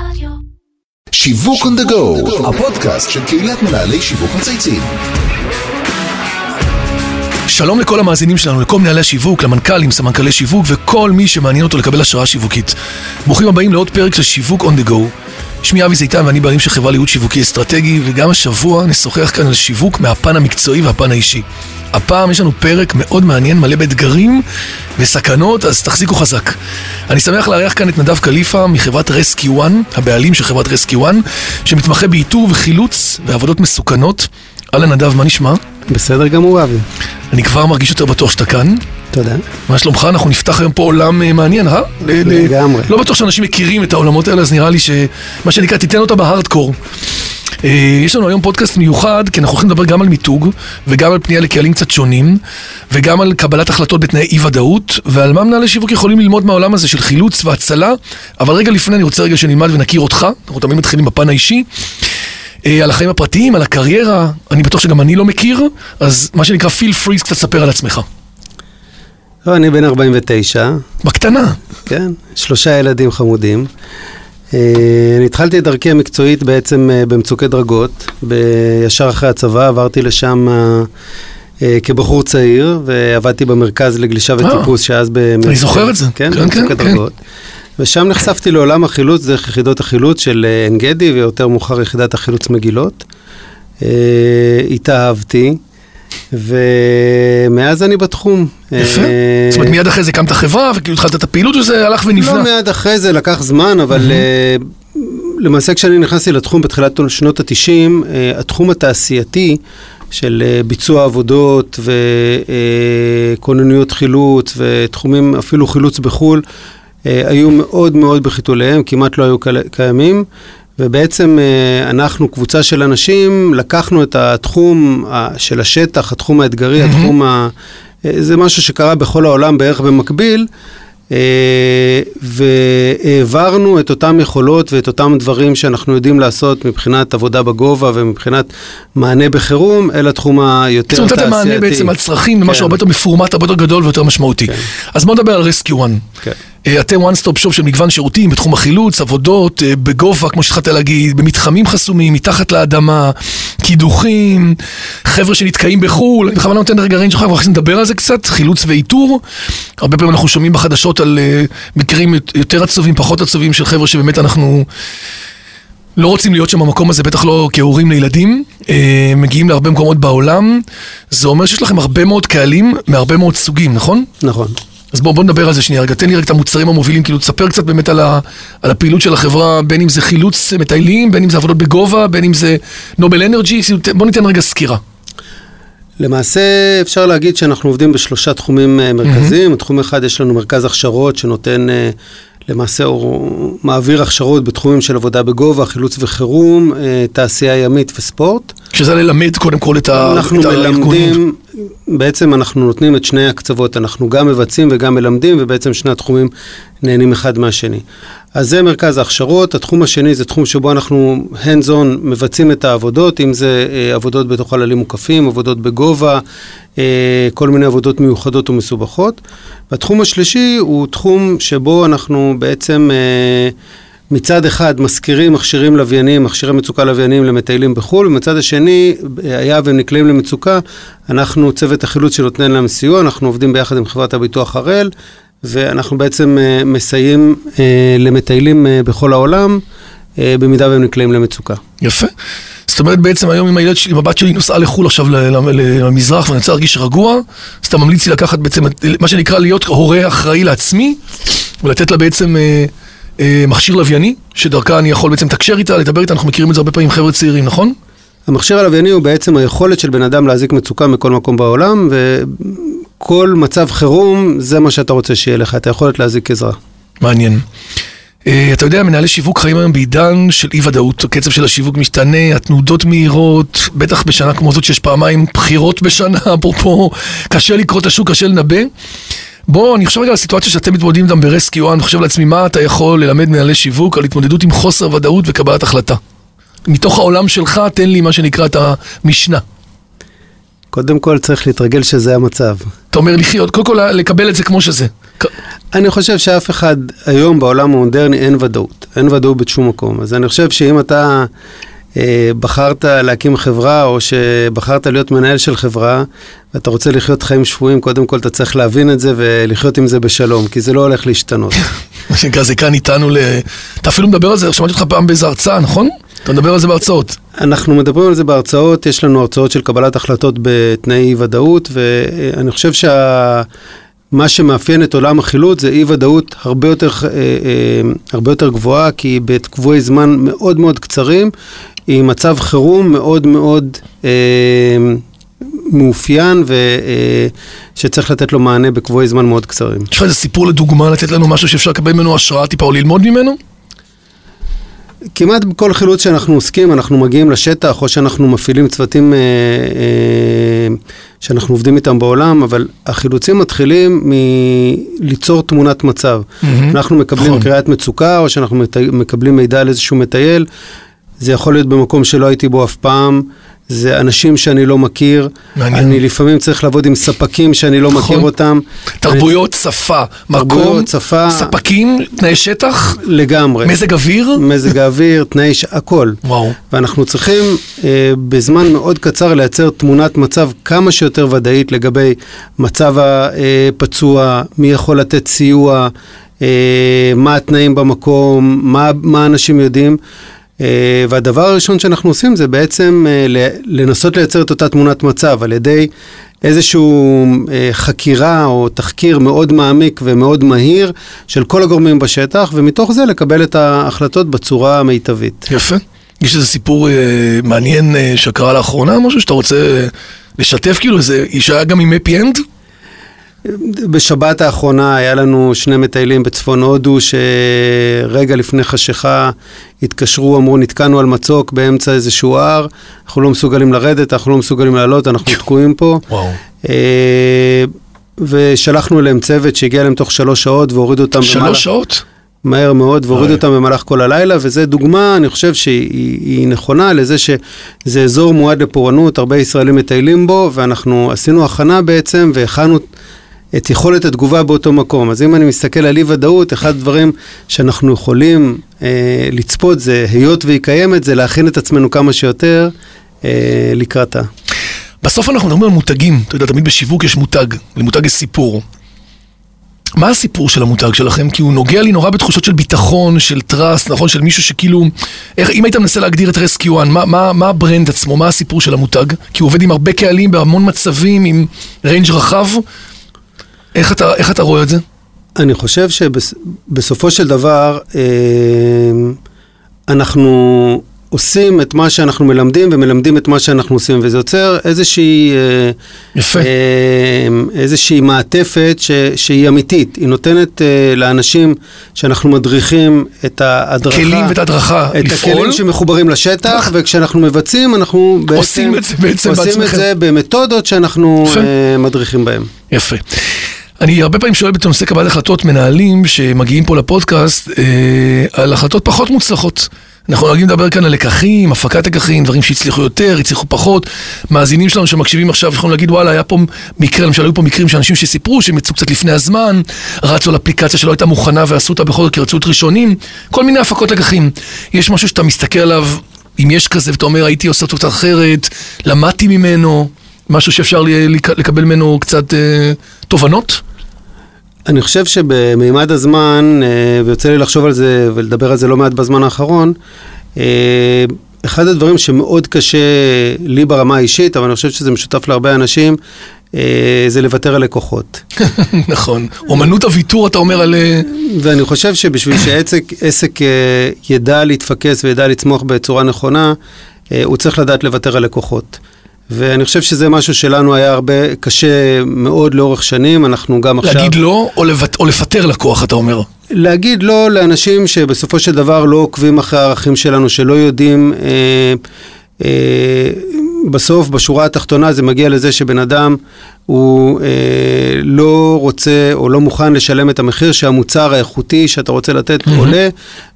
רדיו. שיווק on the go, הפודקאסט של קהילת מנהלי שיווק מצייצים. שלום לכל המאזינים שלנו, לכל מנהלי השיווק, למנכ"לים, סמנכ"לי שיווק וכל מי שמעניין אותו לקבל השראה שיווקית. ברוכים הבאים לעוד פרק של שיווק on the go. שמי אבי זיתן ואני בעלים של חברה לייעוד שיווקי אסטרטגי, וגם השבוע נשוחח כאן על שיווק מהפן המקצועי והפן האישי. הפעם יש לנו פרק מאוד מעניין, מלא באתגרים וסכנות, אז תחזיקו חזק. אני שמח לארח כאן את נדב קליפה מחברת רסקי 1, הבעלים של חברת רסקי 1, שמתמחה באיתור וחילוץ ועבודות מסוכנות. אהלן נדב, מה נשמע? בסדר גמור, אבי. אני כבר מרגיש יותר בטוח שאתה כאן. תודה. מה שלומך? אנחנו נפתח היום פה עולם אה, מעניין, אה? לגמרי. לא בטוח שאנשים מכירים את העולמות האלה, אז נראה לי שמה שנקרא, תיתן אותה בהארדקור. אה, יש לנו היום פודקאסט מיוחד, כי אנחנו הולכים לדבר גם על מיתוג, וגם על פנייה לקהלים קצת שונים, וגם על קבלת החלטות בתנאי אי-ודאות, ועל מה מנהלי שיווק יכולים ללמוד מהעולם הזה של חילוץ והצלה. אבל רגע לפני, אני רוצה רגע שנלמד ונכיר אותך, אנחנו תמיד מתחילים בפן האישי. אה, על החיים הפרטיים, על הקריירה, אני בטוח שגם אני לא מכיר, אז מה שנקרא feel free, קצת ספר על עצמך. לא, אני בן 49, בקטנה. כן? שלושה ילדים חמודים. אה, אני התחלתי את דרכי המקצועית בעצם אה, במצוקי דרגות. ישר אחרי הצבא עברתי לשם אה, כבחור צעיר, ועבדתי במרכז לגלישה וטיפוס, שאז ב... אני זוכר את זה. כן, כן, במצוקי כן, כן. דרגות. ושם נחשפתי לעולם החילוץ דרך יחידות החילוץ של עין גדי, ויותר מאוחר יחידת החילוץ מגילות. אה, התאהבתי, ומאז אני בתחום. יפה. אה, זאת אומרת, מיד אחרי זה הקמת חברה, וכאילו התחלת את הפעילות, וזה הלך ונבנה. לא מיד אחרי זה, לקח זמן, אבל אה, למעשה כשאני נכנסתי לתחום בתחילת שנות ה-90, התחום התעשייתי של אה, ביצוע עבודות וכוננויות חילוץ ותחומים, אפילו חילוץ בחו"ל, אה, היו מאוד מאוד בחיתוליהם, כמעט לא היו קיימים. ובעצם אה, אנחנו, קבוצה של אנשים, לקחנו את התחום ה- של השטח, התחום האתגרי, התחום ה... אה, זה משהו שקרה בכל העולם בערך במקביל, אה, והעברנו את אותם יכולות ואת אותם דברים שאנחנו יודעים לעשות מבחינת עבודה בגובה ומבחינת מענה בחירום, אל התחום היותר זאת אומרת, תעשייתי. מענה בעצם על צרכים, כן. הרבה יותר מפורמט, הרבה יותר גדול ויותר משמעותי. אז בוא נדבר על רסקיו 1. כן. אתם one stop shop של מגוון שירותים בתחום החילוץ, עבודות, אה, בגובה, כמו שהתחלת להגיד, במתחמים חסומים, מתחת לאדמה, קידוחים, חבר'ה שנתקעים בחו"ל, אני בכוונה נותן רגע ריינג' אנחנו רוצים לדבר על זה קצת, חילוץ ואיתור. הרבה פעמים אנחנו שומעים בחדשות על אה, מקרים יותר עצובים, פחות עצובים של חבר'ה שבאמת אנחנו... לא רוצים להיות שם במקום הזה, בטח לא כהורים לילדים, אה, מגיעים להרבה מקומות בעולם, זה אומר שיש לכם הרבה מאוד קהלים מהרבה מאוד סוגים, נכון? נכון. אז בואו בוא נדבר על זה שנייה, רגע, תן לי רק את המוצרים המובילים, כאילו תספר קצת באמת על, ה, על הפעילות של החברה, בין אם זה חילוץ מטיילים, בין אם זה עבודות בגובה, בין אם זה נובל אנרג'י, בואו ניתן רגע סקירה. למעשה אפשר להגיד שאנחנו עובדים בשלושה תחומים אה, מרכזיים. התחום אחד יש לנו מרכז הכשרות שנותן אה, למעשה, הוא מעביר הכשרות בתחומים של עבודה בגובה, חילוץ וחירום, אה, תעשייה ימית וספורט. שזה ללמד קודם כל את, ה, אנחנו את הארגונים. מלמדים, בעצם אנחנו נותנים את שני הקצוות, אנחנו גם מבצעים וגם מלמדים, ובעצם שני התחומים נהנים אחד מהשני. אז זה מרכז ההכשרות, התחום השני זה תחום שבו אנחנו hands on מבצעים את העבודות, אם זה אה, עבודות בתוך חללים מוקפים, עבודות בגובה, אה, כל מיני עבודות מיוחדות ומסובכות. והתחום השלישי הוא תחום שבו אנחנו בעצם... אה, מצד אחד מזכירים מכשירים לוויינים, מכשירי מצוקה לוויינים למטיילים בחו"ל, ומצד השני, היה והם נקלעים למצוקה, אנחנו צוות החילוץ שנותן להם סיוע, אנחנו עובדים ביחד עם חברת הביטוח הראל, ואנחנו בעצם אה, מסייעים אה, למטיילים אה, בכל העולם, במידה והם נקלעים למצוקה. יפה. זאת אומרת בעצם היום אם הילד שלי, אם הבת שלי נוסעה לחו"ל עכשיו למזרח ואני רוצה להרגיש רגוע, אז אתה ממליץ לי לקחת בעצם, מה שנקרא להיות הורה אחראי לעצמי, ולתת לה בעצם מכשיר לווייני, שדרכה אני יכול בעצם לתקשר איתה, לדבר איתה, אנחנו מכירים את זה הרבה פעמים חבר'ה צעירים, נכון? המכשיר הלווייני הוא בעצם היכולת של בן אדם להזיק מצוקה מכל מקום בעולם, וכל מצב חירום זה מה שאתה רוצה שיהיה לך, את היכולת להזיק עזרה. מעניין. אה, אתה יודע, מנהלי שיווק חיים היום בעידן של אי ודאות, הקצב של השיווק משתנה, התנודות מהירות, בטח בשנה כמו זאת שיש פעמיים בחירות בשנה, אפרופו, קשה לקרוא את השוק, קשה לנבא. בוא, אני חושב רגע על הסיטואציה שאתם מתמודדים איתם ברסקיו, אני חושב לעצמי, מה אתה יכול ללמד מנהלי שיווק על התמודדות עם חוסר ודאות וקבלת החלטה? מתוך העולם שלך, תן לי מה שנקרא את המשנה. קודם כל צריך להתרגל שזה המצב. אתה אומר לחיות, קודם כל לקבל את זה כמו שזה. אני חושב שאף אחד היום בעולם המודרני אין ודאות, אין ודאות בשום מקום. אז אני חושב שאם אתה אה, בחרת להקים חברה, או שבחרת להיות מנהל של חברה, ואתה רוצה לחיות חיים שפויים, קודם כל אתה צריך להבין את זה ולחיות עם זה בשלום, כי זה לא הולך להשתנות. מה שנקרא, זה כאן איתנו ל... אתה אפילו מדבר על זה, שמעתי אותך פעם באיזה הרצאה, נכון? אתה מדבר על זה בהרצאות. אנחנו מדברים על זה בהרצאות, יש לנו הרצאות של קבלת החלטות בתנאי אי ודאות, ואני חושב שה... מה שמאפיין את עולם החילוץ זה אי ודאות הרבה יותר, אה, אה, הרבה יותר גבוהה, כי בקבועי זמן מאוד מאוד קצרים, עם מצב חירום מאוד מאוד אה, מאופיין ושצריך לתת לו מענה בקבועי זמן מאוד קצרים. יש לך איזה סיפור לדוגמה, לתת לנו משהו שאפשר לקבל ממנו השראה טיפה או ללמוד ממנו? כמעט בכל חילוץ שאנחנו עוסקים, אנחנו מגיעים לשטח, או שאנחנו מפעילים צוותים אה, אה, שאנחנו עובדים איתם בעולם, אבל החילוצים מתחילים מליצור תמונת מצב. Mm-hmm. אנחנו מקבלים נכון. קריאת מצוקה, או שאנחנו מקבלים מידע על איזשהו מטייל. זה יכול להיות במקום שלא הייתי בו אף פעם, זה אנשים שאני לא מכיר. מעניין. אני לפעמים צריך לעבוד עם ספקים שאני לא נכון. מכיר אותם. תרבויות, אני... שפה, תרבויות, מקום, שפה. ספקים, תנאי שטח. לגמרי. מזג אוויר. מזג האוויר, תנאי, ש... הכל. וואו. ואנחנו צריכים אה, בזמן מאוד קצר לייצר תמונת מצב כמה שיותר ודאית לגבי מצב הפצוע, מי יכול לתת סיוע, אה, מה התנאים במקום, מה, מה אנשים יודעים. אה, והדבר הראשון שאנחנו עושים זה בעצם אה, לנסות לייצר את אותה תמונת מצב על ידי איזושהי אה, חקירה או תחקיר מאוד מעמיק ומאוד מהיר של כל הגורמים בשטח, ומתוך זה לקבל את ההחלטות בצורה המיטבית. יפה. יש איזה סיפור אה, מעניין אה, שקרה לאחרונה, משהו שאתה רוצה לשתף, כאילו, איזה איש היה גם עם אפי אנד? בשבת האחרונה היה לנו שני מטיילים בצפון הודו שרגע לפני חשיכה התקשרו, אמרו נתקענו על מצוק באמצע איזשהו הר, אנחנו לא מסוגלים לרדת, אנחנו לא מסוגלים לעלות, אנחנו תקועים פה. וואו. אה, ושלחנו אליהם צוות שהגיע אליהם תוך שלוש שעות והוריד אותם שלוש במהלך... שעות? מהר מאוד, והוריד אותם במהלך כל הלילה, וזו דוגמה, אני חושב שהיא נכונה לזה שזה אזור מועד לפורענות, הרבה ישראלים מטיילים בו, ואנחנו עשינו הכנה בעצם, והכנו את יכולת התגובה באותו מקום. אז אם אני מסתכל על אי ודאות, אחד הדברים שאנחנו יכולים אה, לצפות זה, היות והיא קיימת, זה להכין את עצמנו כמה שיותר אה, לקראתה. בסוף אנחנו מדברים על מותגים, אתה יודע, תמיד בשיווק יש מותג, למותג יש סיפור. מה הסיפור של המותג שלכם? כי הוא נוגע לי נורא בתחושות של ביטחון, של trust, נכון? של מישהו שכאילו... איך, אם היית מנסה להגדיר את Rescue 1, מה, מה, מה ה brand עצמו, מה הסיפור של המותג? כי הוא עובד עם הרבה קהלים בהמון מצבים, עם range רחב. איך אתה, איך אתה רואה את זה? אני חושב שבסופו של דבר, אה, אנחנו עושים את מה שאנחנו מלמדים ומלמדים את מה שאנחנו עושים, וזה יוצר איזושהי... אה, יפה. אה, איזושהי מעטפת ש, שהיא אמיתית, היא נותנת לאנשים שאנחנו מדריכים את ההדרכה. כלים ואת ההדרכה את לפעול. את הכלים שמחוברים לשטח, וכשאנחנו מבצעים, אנחנו בעצם... עושים את זה בעצם בעצמכם. עושים את זה במתודות שאנחנו יפה. מדריכים בהם. יפה. אני הרבה פעמים שואל בנושא קבלת החלטות מנהלים שמגיעים פה לפודקאסט אה, על החלטות פחות מוצלחות. אנחנו נוהגים לדבר כאן על לקחים, הפקת לקחים, דברים שהצליחו יותר, הצליחו פחות. מאזינים שלנו שמקשיבים עכשיו יכולים להגיד וואלה, היה פה מקרה, למשל היו פה מקרים של אנשים שסיפרו שהם יצאו קצת לפני הזמן, רצו על אפליקציה שלא הייתה מוכנה ועשו אותה בכל זאת כי רצו את ראשונים, כל מיני הפקות לקחים. יש משהו שאתה מסתכל עליו, אם יש כזה, ואתה אומר הייתי עושה אותו קצת אחרת, למדתי ממנו. משהו שאפשר לקבל ממנו קצת אה, תובנות? אני חושב שבמימד הזמן, אה, ויוצא לי לחשוב על זה ולדבר על זה לא מעט בזמן האחרון, אה, אחד הדברים שמאוד קשה לי ברמה האישית, אבל אני חושב שזה משותף להרבה אנשים, אה, זה לוותר על לקוחות. נכון. אומנות הוויתור, אתה אומר על... אה, ואני חושב שבשביל שעסק אה, ידע להתפקס וידע לצמוח בצורה נכונה, אה, הוא צריך לדעת לוותר על לקוחות. ואני חושב שזה משהו שלנו היה הרבה קשה מאוד לאורך שנים, אנחנו גם עכשיו... להגיד לא או, לבט... או לפטר לקוח, אתה אומר? להגיד לא לאנשים שבסופו של דבר לא עוקבים אחרי הערכים שלנו, שלא יודעים... אה, אה, בסוף, בשורה התחתונה, זה מגיע לזה שבן אדם הוא אה, לא רוצה או לא מוכן לשלם את המחיר שהמוצר האיכותי שאתה רוצה לתת mm-hmm. עולה,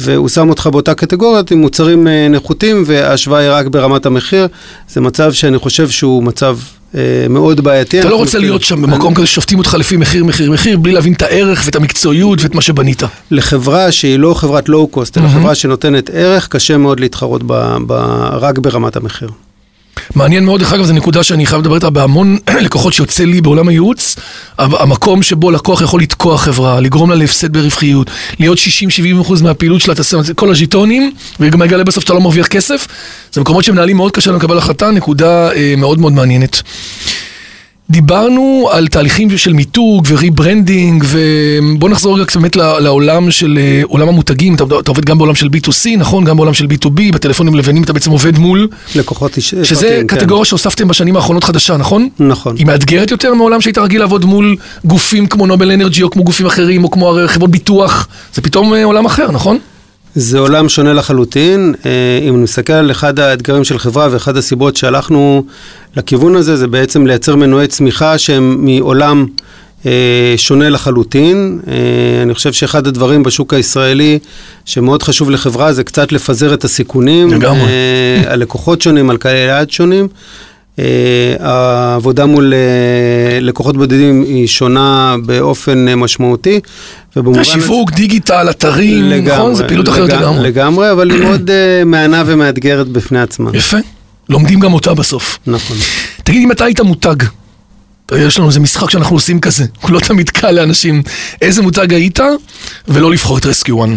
והוא שם אותך באותה קטגוריות עם מוצרים אה, נחותים, וההשוואה היא רק ברמת המחיר. זה מצב שאני חושב שהוא מצב אה, מאוד בעייתי. אתה לא רוצה להיות שם במקום כזה ששופטים אותך לפי מחיר, מחיר, מחיר, בלי להבין את הערך ואת המקצועיות ואת מה שבנית. לחברה שהיא לא חברת לואו-קוסט, אלא חברה שנותנת ערך, קשה מאוד להתחרות רק ברמת המחיר. מעניין מאוד, דרך אגב, זו נקודה שאני חייב לדבר איתה בהמון לקוחות שיוצא לי בעולם הייעוץ. המ- המקום שבו לקוח יכול לתקוע חברה, לגרום לה להפסד ברווחיות, להיות 60-70 אחוז מהפעילות שלה, תעשה את כל הז'יטונים, וגם יגלה בסוף שאתה לא מרוויח כסף. זה מקומות שמנהלים מאוד קשה לקבל החלטה, נקודה אה, מאוד מאוד מעניינת. דיברנו על תהליכים של מיתוג ו rebranding, ובוא נחזור רגע קצת באמת לעולם של אה, עולם המותגים, אתה, אתה עובד גם בעולם של B2C, נכון? גם בעולם של B2B, בטלפונים לוויינים אתה בעצם עובד מול, לקוחות איש... שזה פרטיים, כן. קטגוריה שהוספתם בשנים האחרונות חדשה, נכון? נכון. היא מאתגרת יותר מעולם שהיית רגיל לעבוד מול גופים כמו נובל אנרג'י או כמו גופים אחרים או כמו חברות ביטוח, זה פתאום אה, עולם אחר, נכון? זה עולם שונה לחלוטין. אה, אם נסתכל על אחד האתגרים של חברה ואחד הסיבות שהלכנו לכיוון הזה, זה בעצם לייצר מנועי צמיחה שהם מעולם אה, שונה לחלוטין. אה, אני חושב שאחד הדברים בשוק הישראלי שמאוד חשוב לחברה זה קצת לפזר את הסיכונים. לגמרי. על לקוחות שונים, על קהלי יעד שונים. העבודה מול לקוחות בודדים היא שונה באופן משמעותי. ובמובן שיווק, דיגיטל, אתרים, נכון? זה פעילות אחרת לגמ- לגמרי. לגמרי, אבל היא מאוד uh, מהנה ומאתגרת בפני עצמה. יפה. לומדים גם אותה בסוף. נכון. תגיד, אם אתה היית מותג, יש לנו איזה משחק שאנחנו עושים כזה, הוא לא תמיד קל לאנשים. איזה מותג היית, ולא לבחור את רסקיו 1.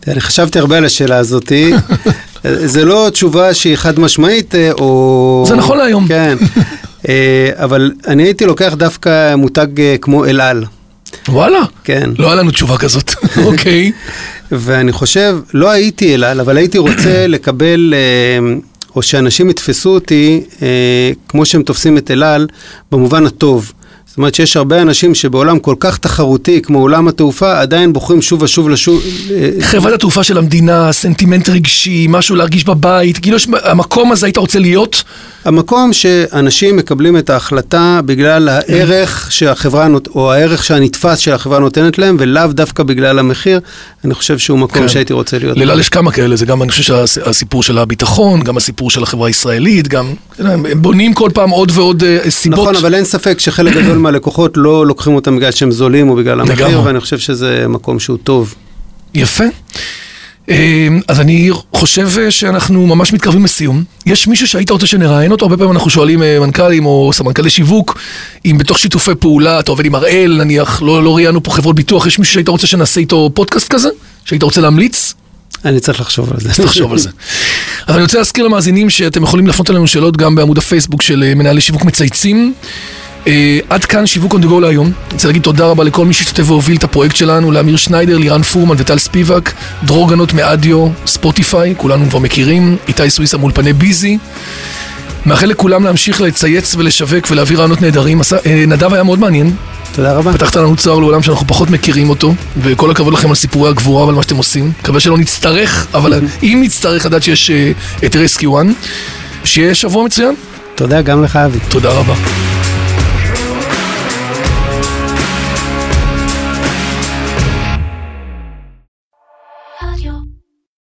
תראה, אני חשבתי הרבה על השאלה הזאתי. זה לא תשובה שהיא חד משמעית, אה, או... זה נכון להיום. כן. אה, אבל אני הייתי לוקח דווקא מותג אה, כמו אל על. וואלה. כן. לא היה לנו תשובה כזאת. אוקיי. ואני חושב, לא הייתי אל אבל הייתי רוצה לקבל, אה, או שאנשים יתפסו אותי אה, כמו שהם תופסים את אל על, במובן הטוב. זאת אומרת שיש הרבה אנשים שבעולם כל כך תחרותי כמו עולם התעופה, עדיין בוחרים שוב ושוב לשוב... אה, חברת התעופה של המדינה, סנטימנט רגשי, משהו להרגיש בבית, כאילו המקום הזה היית רוצה להיות, המקום שאנשים מקבלים את ההחלטה בגלל הערך שהחברה, נות- או הערך שהנתפס שהחברה נותנת להם, ולאו דווקא בגלל המחיר, אני חושב שהוא מקום כן. שהייתי רוצה להיות. לאל על יש כמה כאלה, זה גם, אני חושב שהסיפור של הביטחון, גם הסיפור של החברה הישראלית, גם, הם בונים כל פעם עוד ועוד אה, סיבות. נכון, אבל אין ספק שחלק גדול מהלקוחות לא לוקחים אותם בגלל שהם זולים או בגלל המחיר. ואני חושב שזה מקום שהוא טוב. יפה. אה, אז אני חושב אה, שאנחנו ממש מתקרבים לסיום. יש מישהו שהיית רוצה שנראיין אותו? הרבה פעמים אנחנו שואלים מנכ"לים או סמנכ"לי שיווק, אם בתוך שיתופי פעולה, אתה עובד עם הראל, נניח, לא, לא ראיינו פה חברות ביטוח, יש מישהו שהיית רוצה שנעשה איתו פודקאסט כזה? שהיית רוצה להמליץ? אני צריך לחשוב על זה. תחשוב על זה. אבל אני רוצה להזכיר למאזינים שאתם יכולים להפנות אלינו שאלות גם בעמוד הפייסבוק של אה, מנהלי שיווק מצייצים. אה, עד כאן שיווק on the go להיום. אני רוצה להגיד תודה רבה לכל מי שהשתתף והוביל את הפרויקט שלנו, לאמיר שניידר, לירן פורמן וטל ספיבק, דרור גנות מאדיו, ספוטיפיי, כולנו כבר מכירים, איתי סוויסה מאולפני ביזי. מאחל לכולם להמשיך לצייץ ולשווק ולהביא רעיונות נהדרים. אה, נדב היה מאוד מעניין, תודה רבה. פתחת לנו צוהר לעולם שאנחנו פחות מכירים אותו, וכל הכבוד לכם על סיפורי הגבורה ועל מה שאתם עושים. מקווה שלא נצטרך, אבל אם נצטרך לדעת שיש אה, את רסקיו 1, שיהיה שבוע מצוין. תודה גם לך, אבי. תודה רבה.